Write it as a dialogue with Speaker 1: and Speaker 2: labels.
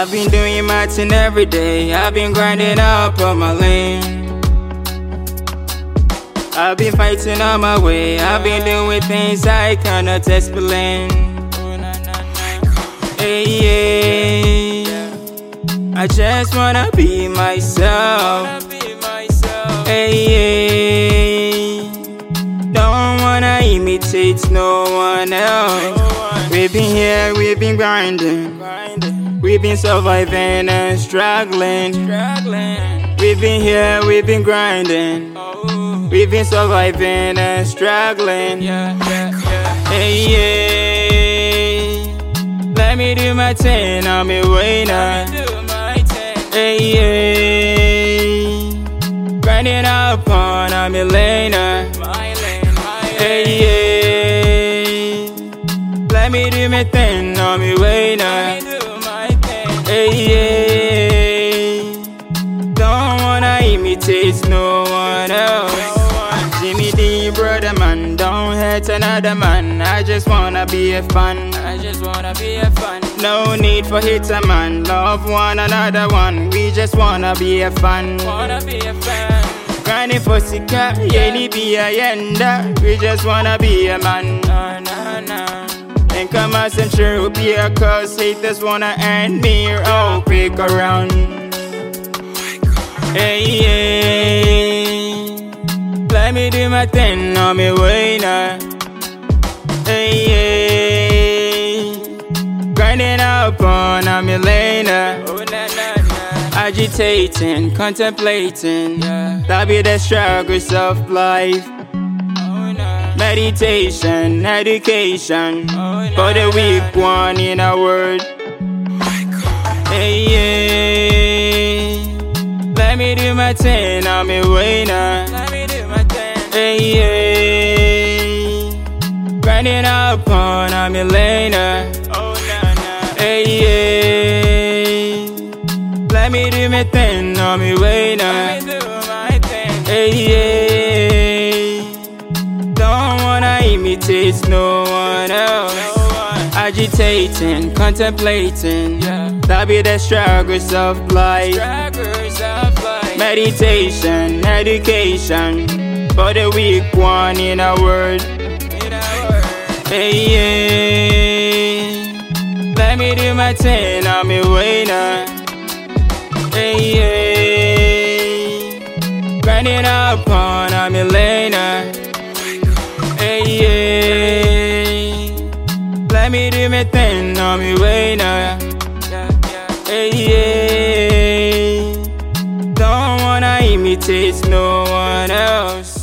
Speaker 1: I've been doing my thing every day. I've been grinding up on my lane. I've been fighting on my way. I've been doing things I cannot explain. Hey, yeah. I just wanna be myself. Hey, yeah. Don't wanna imitate no one else. We've been here, we've been grinding. We've been surviving and struggling. struggling. We've been here, we've been grinding. We've been surviving and struggling. Hey, yeah. Let me do my thing, I'm a winner. Hey, yeah. Grinding up on, I'm a laner. Hey, yeah. Let me do my thing, I'm a winner. Yeah. Don't wanna imitate no one else. Jimmy D, brother man, don't hurt another man. I just wanna be a fan. I just wanna be a fan. No need for hate a man. Love one another one. We just wanna be a fan. Wanna be a fan. Grinding for Sika, yeah, ni be a yenda. We just wanna be a man. And come and sure be a cause haters wanna end me or oh, pick around. Hey, yeah. Let me do my thing on me way now. Hey, yeah. Grinding up on a millionaire. Agitating, contemplating. That be the struggles of life. Meditation, education. For the weak one in a word. Hey, yeah. Let me do my thing, I'm a winner. Hey, yeah. Grinding up on I'm a millionaire. Hey, yeah. Let me do my thing, I'm a winner. Wanna imitate no one else. Agitating, contemplating. That be the struggles of life. Meditation, education. For the weak one in a word. Hey, yeah. Let me do my thing, I'm a winner. Hey, yeah. Grinding up on a me do my thing, I'm a winner. Hey, yeah. Don't wanna imitate no one else.